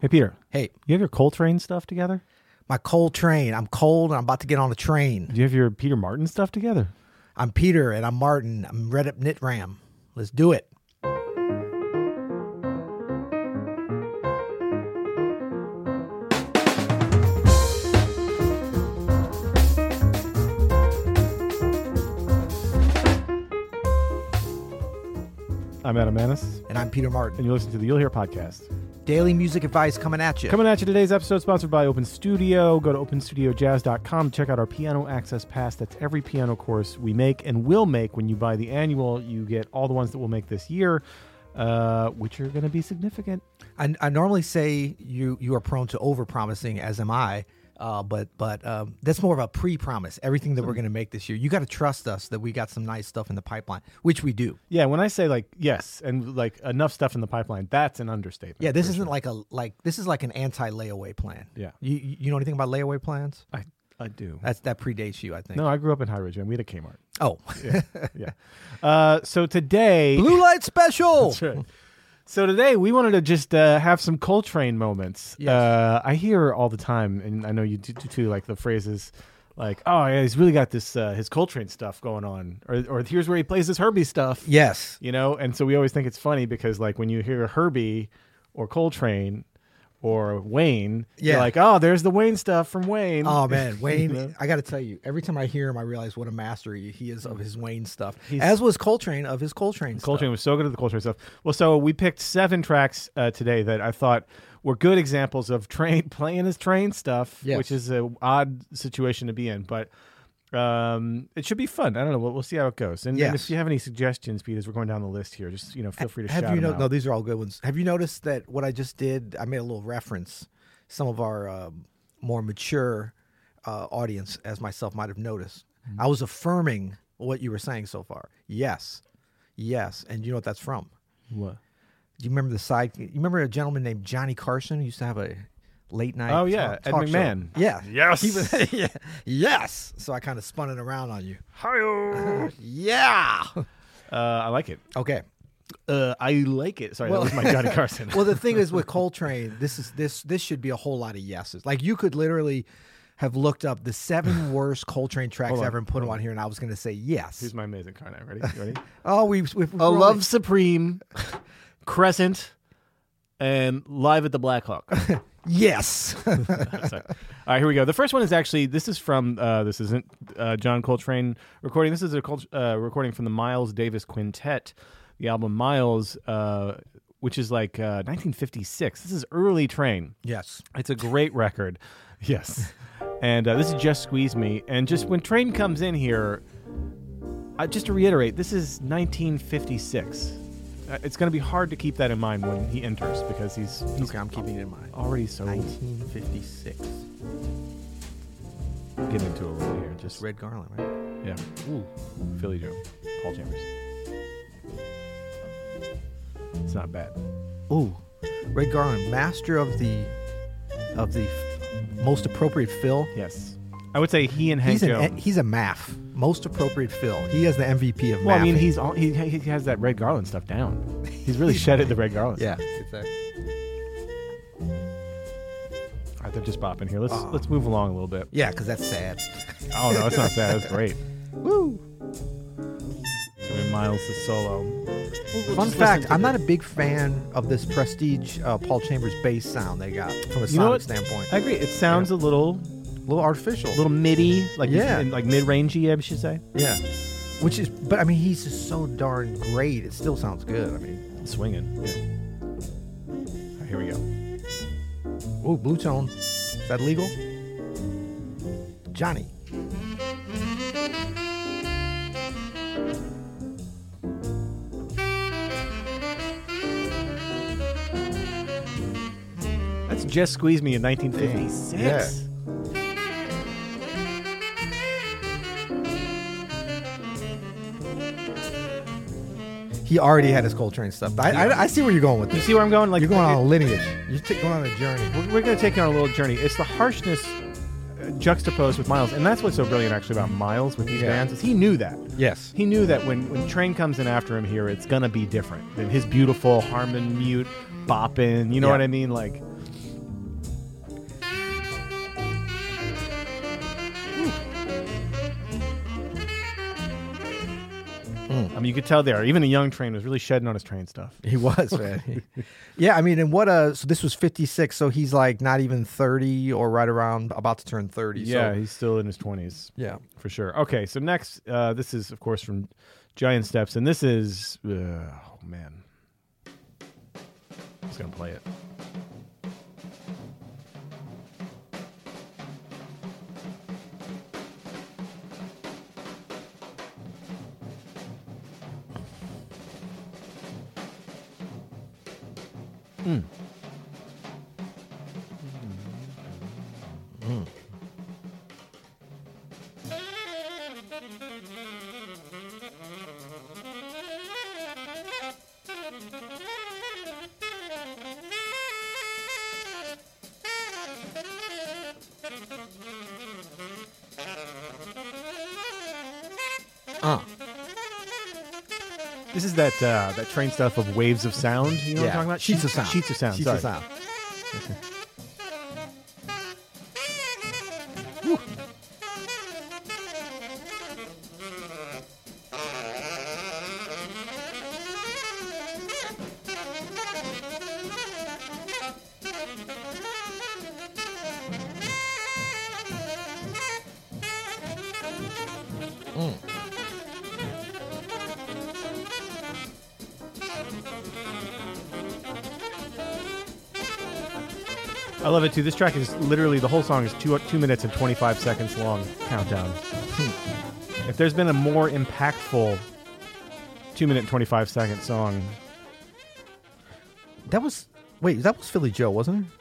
Hey, Peter, Hey, you have your Coltrane stuff together? my Coltrane. I'm cold and I'm about to get on a train. Do you have your Peter Martin stuff together? I'm Peter and I'm Martin. I'm Red Up Knit Ram. Let's do it. I'm Adam Maness, And I'm Peter Martin. and you listen to the You'll Hear podcast. Daily music advice coming at you. Coming at you today's episode sponsored by Open Studio. Go to openstudiojazz.com. Check out our piano access pass. That's every piano course we make and will make. When you buy the annual, you get all the ones that we'll make this year, uh, which are going to be significant. I, I normally say you you are prone to overpromising, as am I. Uh, but but um, that's more of a pre-promise. Everything that we're going to make this year, you got to trust us that we got some nice stuff in the pipeline, which we do. Yeah, when I say like yes and like enough stuff in the pipeline, that's an understatement. Yeah, this isn't sure. like a like this is like an anti-layaway plan. Yeah. You you know anything about layaway plans? I I do. That's that predates you, I think. No, I grew up in High Ridge and we had a Kmart. Oh, Yeah, yeah. Uh, so today, blue light special. That's right. So today we wanted to just uh, have some Coltrane moments. Yes. Uh, I hear all the time, and I know you do too, like the phrases like, "Oh yeah, he's really got this uh, his Coltrane stuff going on," or or here's where he plays his Herbie stuff. Yes. You know, and so we always think it's funny because like when you hear Herbie or Coltrane or Wayne, you're Yeah. like, "Oh, there's the Wayne stuff from Wayne." Oh man, Wayne! know? I got to tell you, every time I hear him, I realize what a master he, is of his Wayne stuff. He's- As was Coltrane of his Coltrane. Coltrane was so good at the Coltrane stuff. Well, so we picked seven tracks uh, today that I thought were good examples of train playing his train stuff, Yes. which is an odd situation to be in, but um, it should be fun. I don't know. We'll, we'll see how it goes. And, and if you have any suggestions, Pete, as we're going down the list here, just you know, feel free to Have shout you out. No, these are all good ones. Have you noticed that what I just did? I made a little reference. Some of our um, more mature uh, audience, as myself, might have noticed. Mm-hmm. I was affirming what you were saying so far. Yes, yes, and you know what that's from? What? Do you remember the side? You remember a gentleman named Johnny Carson who used to have a late night? Oh, yeah, talk- Ed talk show? McMahon. Yeah, Yes. He was- yeah, yes. So I kind of spun it around on you. Hi-yo. Yeah. uh, I like it. Okay. Uh, I like it. Sorry, Well- that was my Johnny Carson. Well, the thing is with Coltrane, this is this this should be a whole lot of yeses. Like you could literally have looked up the seven worst Coltrane tracks ever and put them on here, and I was going to say yes. Here's my amazing card. now. Ready? You ready? oh, we we we've a really- Love Supreme, Crescent, and Live at the Black Hawk. Yes. All right, here we go. The first one is actually this is from uh, this isn't uh, John Coltrane recording. This is a Col- uh, recording from the Miles Davis Quintet, the album Miles, uh, which is like uh, 1956. This is early Train. yes. It's a great record. Yes, and uh, this is just Squeeze Me. And just when Train comes in here, uh, just to reiterate, this is 1956. Uh, it's going to be hard to keep that in mind when he enters because he's he's Okay, I'm keeping it in mind. already so 1956. get into a little here. Just Red Garland, right? yeah. Ooh, Philly Joe, Paul Chambers. It's not bad. Ooh, Red Garland, master of the of the f- most appropriate fill. Yes, I would say he and Hank He's an Jones. he's a MAF, most appropriate fill. He has the MVP of well, I mean, he's all, he he has that Red Garland stuff down. He's really shedded the Red Garland. yeah. stuff. All right, they're just bopping here. Let's Oh. let's move along a little bit. Yeah, because that's sad. Oh no, it's not sad. It's great. Woo. So Miles is solo. We'll Fun fact: I'm the- not a big fan of this prestige uh, Paul Chambers bass sound they got from a You know sonic what? standpoint. I agree. It sounds a little a little artificial. little MIDI, like Yeah. like mid rangey. I should say. yeah. Which is, but I mean, he's just so darn great. It still sounds good. I mean, Swinging. Yeah. Right, here we go. ooh, blue tone. Is that legal? Johnny. That's just squeeze me in 1956. Yeah. He already had his Coltrane stuff. I, I, I see where you're going with this. You this. see where I'm going? Like You're going on a lineage. You're t- going on a journey. We're, we're going to take you on a little journey. It's the harshness uh, juxtaposed with Miles, and that's what's so brilliant actually about Miles with these Yeah. bands is he knew that. Yes. He knew that when when Train comes in after him here, it's gonna be different than his beautiful harmon mute bopping. You know Yeah. what I mean? Like, I mean, you could tell there. Even the young train was really shedding on his train stuff. He was, man. yeah, I mean, and what a so this was 56, so he's like not even 30 or right around about to turn 30. Yeah, so, he's still in his twenties yeah. for sure. Okay, so next, uh, this is of course from Giant Steps, and this is uh, oh man, I'm just gonna play it. This is that uh, that train stuff of waves of sound. You know what I'm talking about? Sheets of sound. Sheets of sound. Sheets sorry. of sound. Love it too. This track is literally the whole song is two two minutes and twenty five seconds long. Countdown. if there's been a more impactful two minute and twenty five second song, That was wait, that was Philly Joe, wasn't it?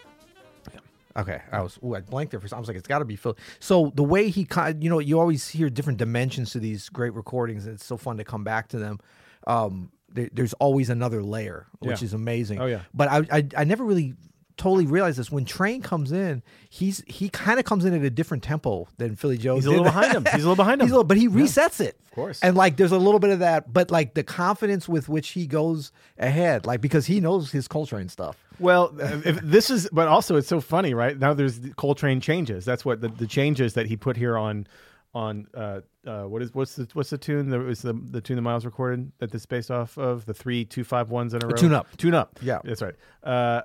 Okay, I was ooh, I blanked there for some. I was like, it's got to be Philly. So the way he, kind, you know, you always hear different dimensions to these great recordings, and it's so fun to come back to them. Um, there, there's always another layer, which Yeah. is amazing. Oh, yeah. But I, I, I never really totally realized this when Train comes in. He's he kind of comes in at a different tempo than Philly Joe. he's a little behind him. He's a little behind him. He's a little, but he resets it. Of course. And like there's a little bit of that, but like the confidence with which he goes ahead, like because he knows his Coltrane stuff. Well, if this is, but also it's so funny, right? Now there's the Coltrane changes. That's what the, the changes that he put here on, on uh, uh, what is what's the what's the tune that was the the tune that Miles recorded that this based off of the three two five ones in a row. Tune Up. tune up. Yeah. that's right. Uh,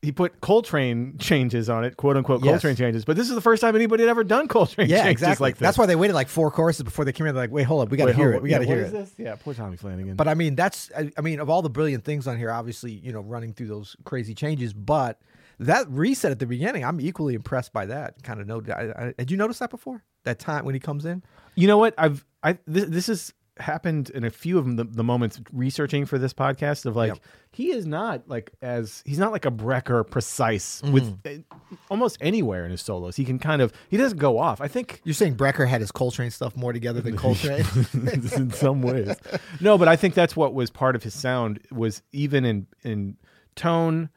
he put Coltrane changes on it, quote unquote Yes. Coltrane changes. But this is the first time anybody had ever done Coltrane Yeah, changes exactly. like this. That's why they waited like four choruses before they came in. They're like, wait, hold up, we got to hear it. We got to Yeah, hear what it. is this? Yeah, poor Tommy Flanagan. But I mean, that's I, I mean, of all the brilliant things on here, obviously, you know, running through those crazy changes, but that reset at the beginning, I'm equally impressed by that. Kind of know. I, I, did you notice that before? That time when he comes in? You know what? I've I this, this has happened in a few of them, the, the moments researching for this podcast of like Yep. he is not like as he's not like a Brecker precise Mm-hmm. with uh, almost anywhere in his solos. He can kind of he doesn't go off. I think You're saying Brecker had his Coltrane stuff more together than Coltrane? in some ways. No, but I think that's what was part of his sound was even in in tone.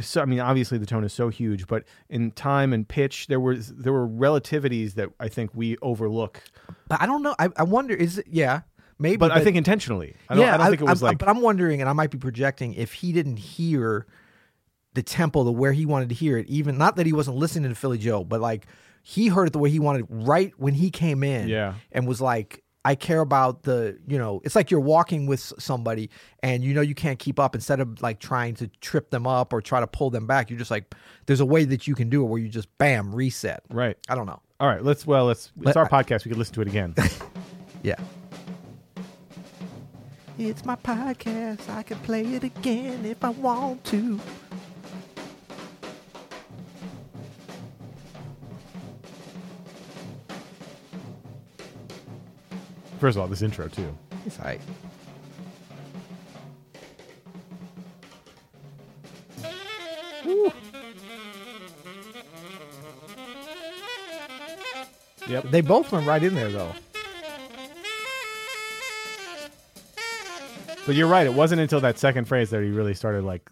So I mean, obviously the tone is so huge, but in time and pitch, there was there were relativities that I think we overlook. but I don't know. I, I wonder. Is it? Yeah, maybe. But I think intentionally. I don't, yeah, I don't think it was I'm- like But I'm wondering, and I might be projecting, if he didn't hear the tempo the where he wanted to hear it. Even not that he wasn't listening to Philly Joe, but like he heard it the way he wanted right when he came in. Yeah. and was like. I care about the, you know, it's like you're walking with somebody and you know you can't keep up. Instead of like trying to trip them up or try to pull them back, you're just like, there's a way that you can do it where you just bam reset. right. I don't know. All right, let's. Well, let's. It's Let- our podcast. We could listen to it again. Yeah. It's my podcast. I can play it again if I want to. First of all, this intro too. It's right. Yep. They both went right in there though. But you're right. It wasn't until that second phrase that he really started like,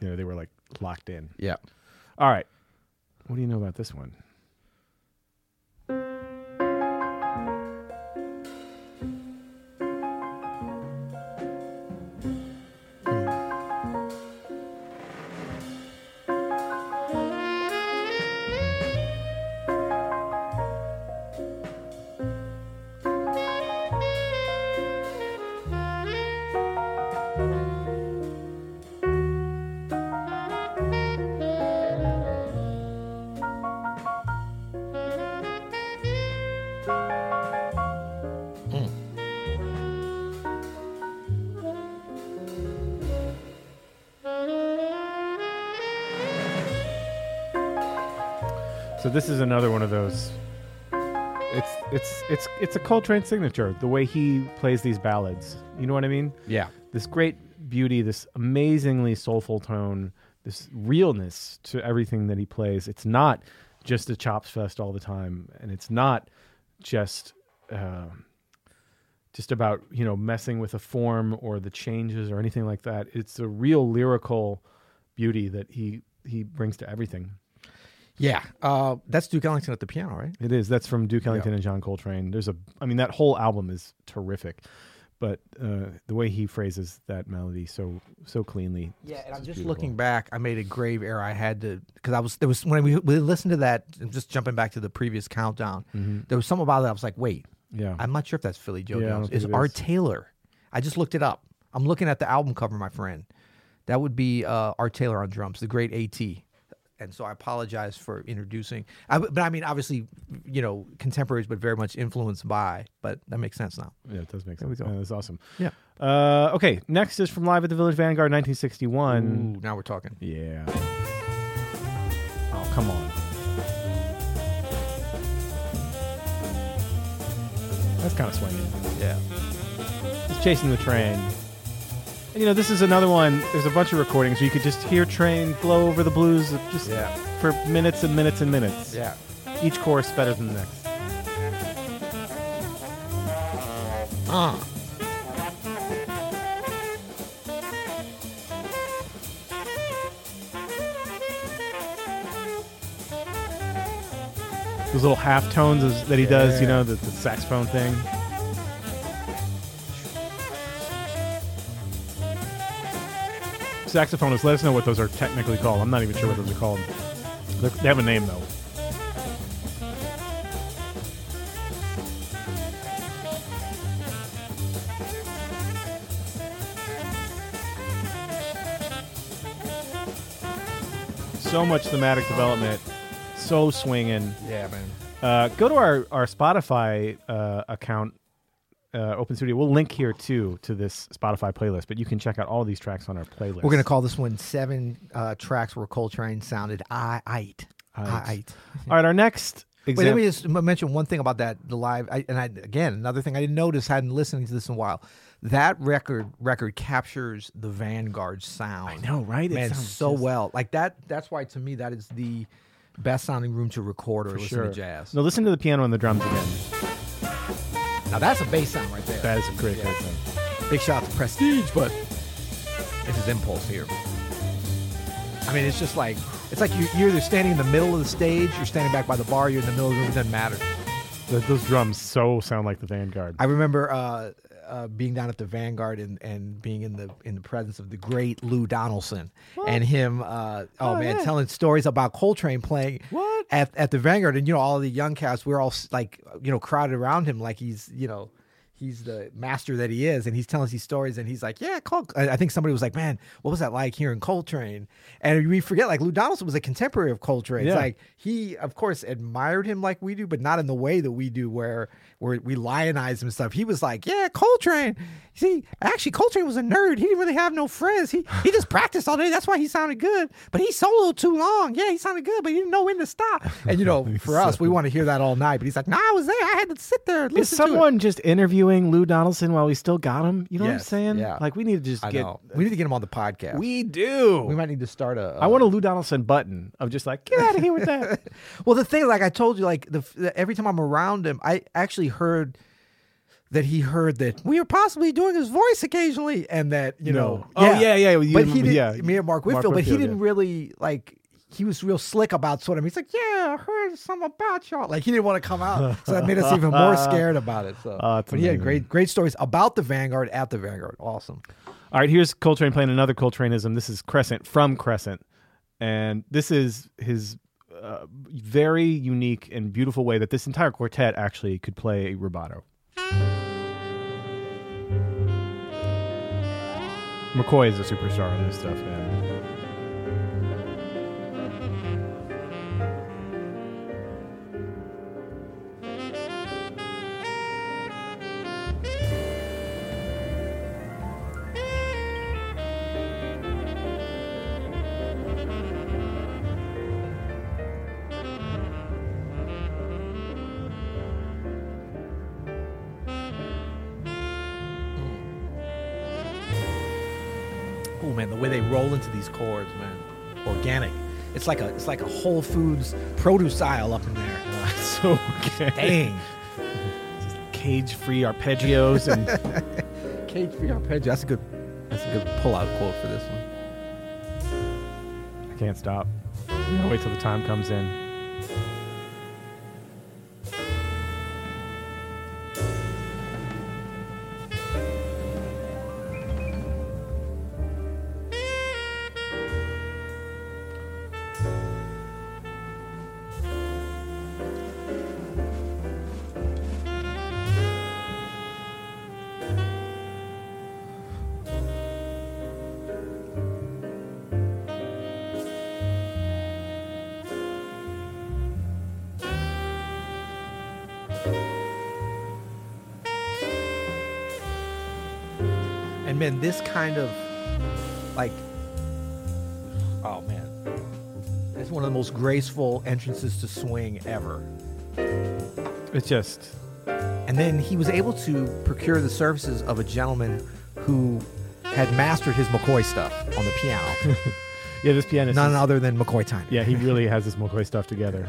you know, they were like locked in. Yeah. All right. What do you know about this one? So this is another one of those. It's it's it's it's a Coltrane signature. The way he plays these ballads. You know what I mean? Yeah. This great beauty, this amazingly soulful tone, this realness to everything that he plays. It's not just a chops fest all the time, and it's not just. um just about you know messing with a form or the changes or anything like that. It's a real lyrical beauty that he he brings to everything. Yeah. Uh, that's Duke Ellington at the piano, right? It is. That's from Duke Ellington and John Coltrane. There's a, I mean, that whole album is terrific, but uh, the way he phrases that melody so so cleanly. Yeah, and I'm just beautiful. looking back. I made a grave error. I had to because I was there was when we, we listened to that. I'm Just jumping back to the previous countdown, there was something about it. I was like, wait, Yeah, I'm not sure if that's Philly Joe Yeah, Jones. it Art is. Taylor. I just looked it up. I'm looking at the album cover, my friend. That would be uh, Art Taylor on drums, the great AT. And so I apologize for introducing. I, but I mean, obviously, you know, contemporaries, but very much influenced by. But that makes sense now. yeah, it does make sense. go. Yeah, that's awesome. Yeah. Uh, okay, next is from Live at the Village Vanguard, 1961. Ooh, now we're talking. Yeah. Oh, come on. That's kind of swinging. Yeah. He's chasing the train. You know, this is another one. There's a bunch of recordings where you could just hear train blow over the blues just Yeah. for minutes and minutes and minutes. Yeah. Each chorus better than the next. Those little half tones is- that he does, you Yeah. know, the, the saxophone thing. Saxophonists, let us know what those are technically called. I'm not even sure what those are called. They're, they have a name though. So much thematic development, so swinging. Yeah, man. Uh, go to our our Spotify uh, account, uh, Open Studio. We'll link here too to this Spotify playlist, but you can check out all these tracks on our playlist. We're gonna call this one seven uh, tracks where Coltrane sounded I ite. I Aight. ite. All right, our next Wait, let me just mention one thing about that the live. I, and I again another thing I didn't notice hadn't listening to this in a while. That record record captures the Vanguard sound. I know, right? It man, sounds so just- well. Like that. That's why to me that is the best sounding room to record or for listen sure. to jazz. No, listen to the piano and the drums again. Now that's a bass sound right there. That is a great, Yeah. great thing. Big shout out to Prestige, but it's his impulse here. I mean, it's just like it's like you, you're either standing in the middle of the stage, you're standing back by the bar, you're in the middle of the room. It doesn't matter. Th- those drums so sound like the Vanguard. I remember uh, uh, being down at the Vanguard and, and being in the in the presence of the great Lou Donaldson and him. Uh, oh, Oh, man, yeah. telling stories about Coltrane playing What? at at the Vanguard, and you know all the young cast. We're all like you know crowded around him like he's you know. He's the master that he is, and he's telling us these stories. And he's like, "Yeah, Col-. I think somebody was like, "Man, what was that like hearing Coltrane?" And we forget, like Lou Donaldson was a contemporary of Coltrane. It's like he, of course, admired him like we do, but not in the way that we do, where where we lionize him and stuff. He was like, "Yeah, Coltrane. See, actually, Coltrane was a nerd. He didn't really have no friends. He he just practiced all day. That's why he sounded good. But he soloed too long. Yeah, he sounded good, but he didn't know when to stop. And you know, for us, we want to hear that all night. But he's like, "No, I was there. I had to sit there and Is listen to it." someone just interviewing Lou Donaldson while we still got him? You know what I'm Yes, saying? yeah. Like we need to just I get. know. We need to get him on the podcast. We do. we might need to start a. I want a Lou Donaldson button of just like get out of here with that. Well, the thing, like I told you, like the, the every time I'm around him, I actually heard that he heard that we were possibly doing his voice occasionally, and that you No. know, Oh, yeah, yeah, you but he didn't, yeah. me and Mark Mark Whitfield, but he Whitfield, didn't yeah. really like. He was real slick about sort of. He's like, yeah, I heard some about y'all. Like he didn't want to come out, so that made us even more scared about it. So, Oh, but he had great, great stories about the Vanguard at the Vanguard. Awesome. All right, here's Coltrane playing another Coltraneism. This is Crescent from Crescent, and this is his uh, very unique and beautiful way that this entire quartet actually could play a rubato. McCoy is a superstar on this stuff, man. Man, the way they roll into these chords, man, organic. It's like a it's like a Whole Foods produce aisle up in there. so okay. Dang, Cage free arpeggios and cage free arpeggio. That's a good that's a good pull out quote for this one. I can't stop. We gotta wait till the time comes in. And man, this kind of like oh man. It's one of the most graceful entrances to swing ever. It's just And then he was able to procure the services of a gentleman who had mastered his McCoy stuff on the piano. yeah, this pianist. None is- other than McCoy Tyner. Yeah, he really has this McCoy stuff together.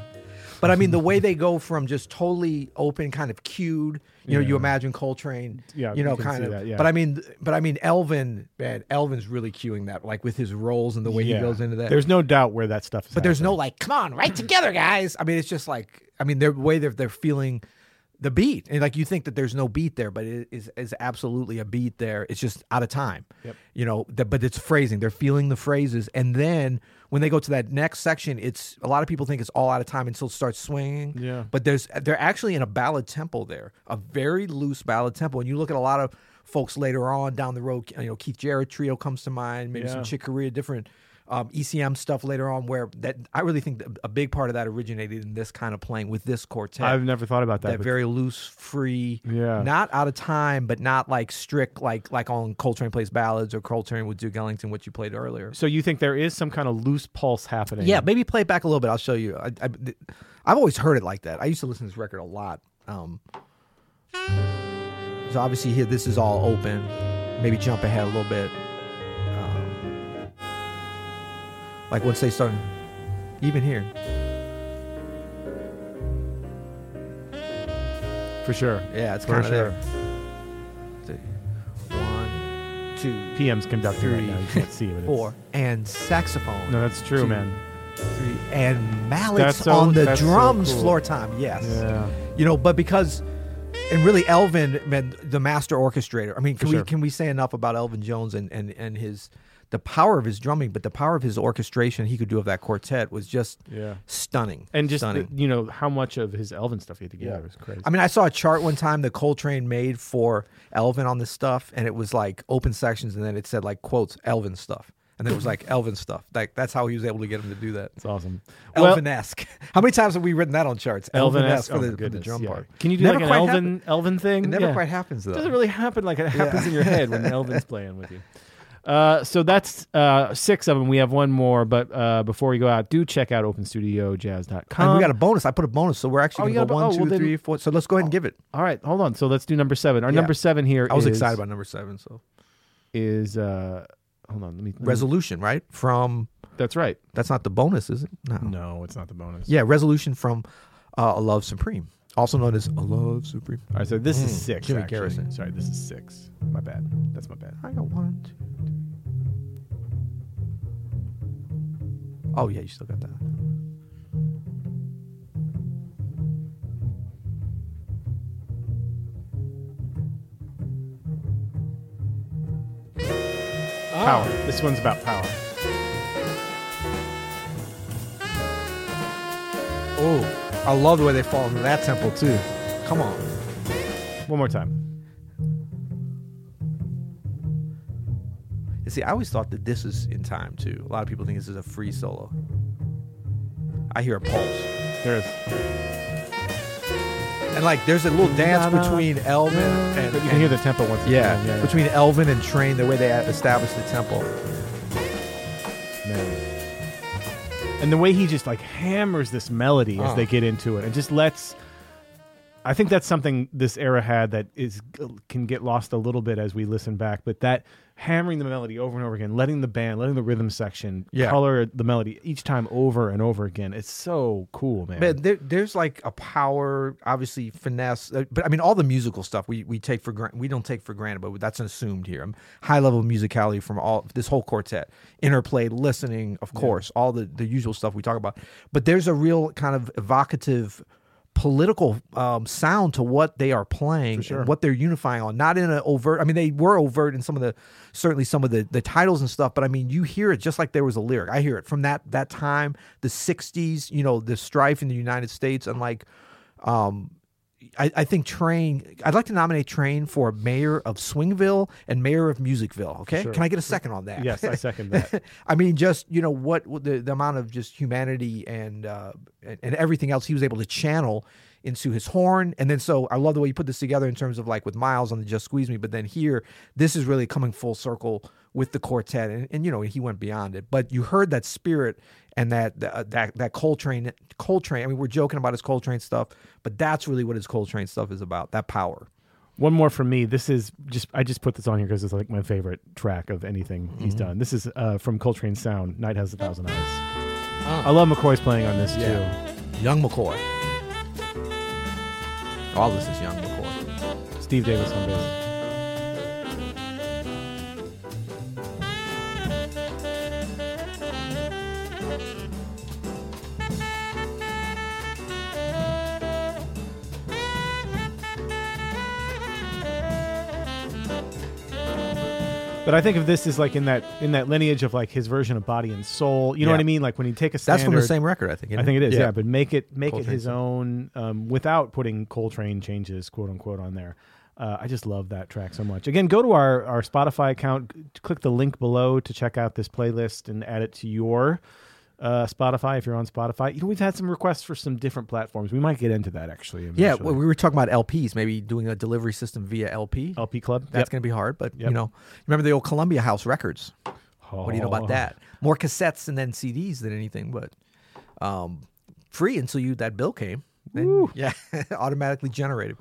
But I mean, the way they go from just totally open, kind of cued, you know, you imagine Coltrane, Yeah, you know, you kind of. that, yeah. But I mean, but I mean, Elvin, man, Elvin's really cueing that, like with his rolls and the way Yeah. he goes into that. There's no doubt where that stuff is. but there's no like, come on, right together, guys. I mean, it's just like, I mean, the way they're they're feeling the beat, and like you think that there's no beat there, but it is is absolutely a beat there. It's just out of time. Yep. You know, the, but it's phrasing. They're feeling the phrases, and then when they go to that next section, it's a lot of people think it's all out of time until it starts swinging. Yeah. But there's they're actually in a ballad tempo there, a very loose ballad tempo, and you look at a lot of folks later on down the road. You know, Keith Jarrett trio comes to mind, maybe some Yeah. Chick Corea, different um, ECM stuff later on. Where that I really think a big part of that originated in this kind of playing with this quartet. I've never thought about that. that very loose, free, Yeah. not out of time, but not like strict, like like on Coltrane plays ballads or Coltrane with Duke Ellington, which you played earlier. so you think there is some kind of loose pulse happening? Yeah, maybe play it back a little bit. I'll show you. I, I, I've always heard it like that. I used to listen to this record a lot. Um, so obviously here, this is all open. Maybe jump ahead a little bit. Like once they start, even here. for sure. Yeah, it's kind of sure. there. One, two, PM's conducting right now. You can't see it. four, and saxophone. No, that's true, Two. man. three, and mallets so- on the that's so drums cool. floor time. Yes. Yeah. You know, but because and really Elvin, man, the master orchestrator. I mean, can For we sure. can we say enough about Elvin Jones and and and his the power of his drumming, but the power of his orchestration he could do of that quartet was just Yeah. stunning. And just the, you know how much of his Elvin stuff he had to together Yeah. was crazy. I mean, I saw a chart one time that Coltrane made for Elvin on this stuff, and it was like open sections, and then it said like quotes Elvin stuff, and then it was like Elvin stuff. Like that's how he was able to get him to do that. it's awesome. Well, Elvin-esque. How many times have we written that on charts? Elvin-esque for, oh the, for the drum yeah. part. Can you do Never like an Elvin happen- Elvin thing? It never Yeah. quite happens though. It doesn't really happen like it happens in your head when Elvin's playing with you. Uh, so that's uh, six of them. We have one more, but uh, before we go out, do check out openstudiojazz.com. and we got a bonus. I put a bonus, so we're Oh, actually you going got to go one, oh, two, well, then- three, four. So let's go ahead and give it. All right, hold on. So let's do number seven. Our Yeah. number seven here I was is- excited about number seven. So is uh, hold on. Let me, let me- resolution, right? From That's right. that's not the bonus, is it? No. No, it's not the bonus. Yeah, resolution from uh, a love supreme, also known as a love supreme. All right, so this is Mm, six. Jimmy actually. Garrison. Sorry, this is six. My bad. That's my bad. I got one. Oh yeah, you still got that. Power. This one's about power. Oh, I love the way they fall into that tempo too. Come on. One more time. You see, I always thought that this is in time too. A lot of people think this is a free solo. I hear a pulse. There is. And like there's a little dance Na-na. between Elvin and, But you can and- hear the tempo once. yeah, again. yeah, between Elvin and Train, the way they establish the tempo. And the way he just like hammers this melody as Uh. they get into it and just lets. I think that's something this era had that is can get lost a little bit as we listen back. But that hammering the melody over and over again, letting the band, letting the rhythm section Yeah. color the melody each time over and over again. It's so cool, man. But there, there's like a power, obviously finesse, uh, but I mean all the musical stuff we, we take for granted. We don't take for granted, but that's assumed here. Um, High level musicality from all this whole quartet, interplay, listening, of course, all the the usual stuff we talk about. But there's a real kind of evocative political um, sound to what they are playing sure. what they're unifying on not in an overt i mean they were overt in some of the certainly some of the the titles and stuff but i mean you hear it just like there was a lyric i hear it from that that time the 60s you know the strife in the united states and like um I, I think Train. I'd like to nominate Train for mayor of Swingville and mayor of Musicville. Okay, Sure. can I get a second on that? yes, I second that. I mean, just you know what, the, the amount of just humanity and, uh, and and everything else he was able to channel into his horn, and then so I love the way you put this together in terms of like with Miles on the Just Squeeze Me, but then here this is really coming full circle with the quartet, and, and you know he went beyond it, but you heard that spirit and that that that, that Coltrane Coltrane. I mean, we're joking about his Coltrane stuff, but that's really what his Coltrane stuff is about. That power. One more from me. This is just I just put this on here because it's like my favorite track of anything he's Mm-hmm. done. This is uh, from Coltrane Sound. Night has a thousand eyes. I love McCoy's playing on this too. Young McCoy. All this is Young McCoy. Steve Davis on bass. But I think of this as like in that in that lineage of like his version of Body and Soul. You know Yeah. what I mean? Like when you take a standard, That's from the same record, I think. isn't I think it is, yeah. Yeah. But make it make Coltrane it his own um, without putting Coltrane changes, quote unquote, on there. Uh, I just love that track so much. Again, go to our our Spotify account, click the link below to check out this playlist and add it to your uh, Spotify if you're on Spotify. You know, we've had some requests for some different platforms. We might get into that actually. Yeah, well, we were talking about LPs, maybe doing a delivery system via LP. LP Club. That's Yep. going to be hard, but Yep. you know, remember the old Columbia House records? What do you know Oh. about that? More cassettes and then CDs than anything, but um, free until you that bill came. Then, yeah, automatically generated.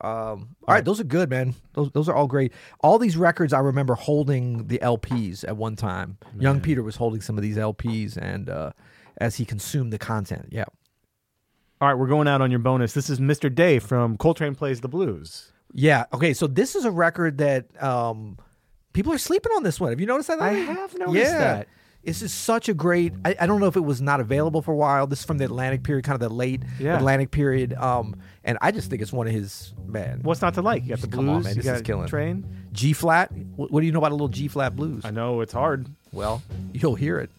Um, all right, those are good, man. Those those are all great. All these records, I remember holding the LPs at one time. Young Peter was holding some of these LPs, and uh, as he consumed the content, yeah, All right, we're going out on your bonus. This is Mr. Day from Coltrane Plays the Blues. yeah. Okay, so this is a record that um, people are sleeping on. This one, have you noticed that? I have noticed yeah. that. This is such a great. I, I don't know if it was not available for a while. This is from the Atlantic period, kind of the late Yeah. Atlantic period. Um, and I just think it's one of his man. What's not to like? You got the blues. Come on, man, this is killing. Train. G flat. What, what do you know about a little G flat blues? I know it's hard. Well, you'll hear it.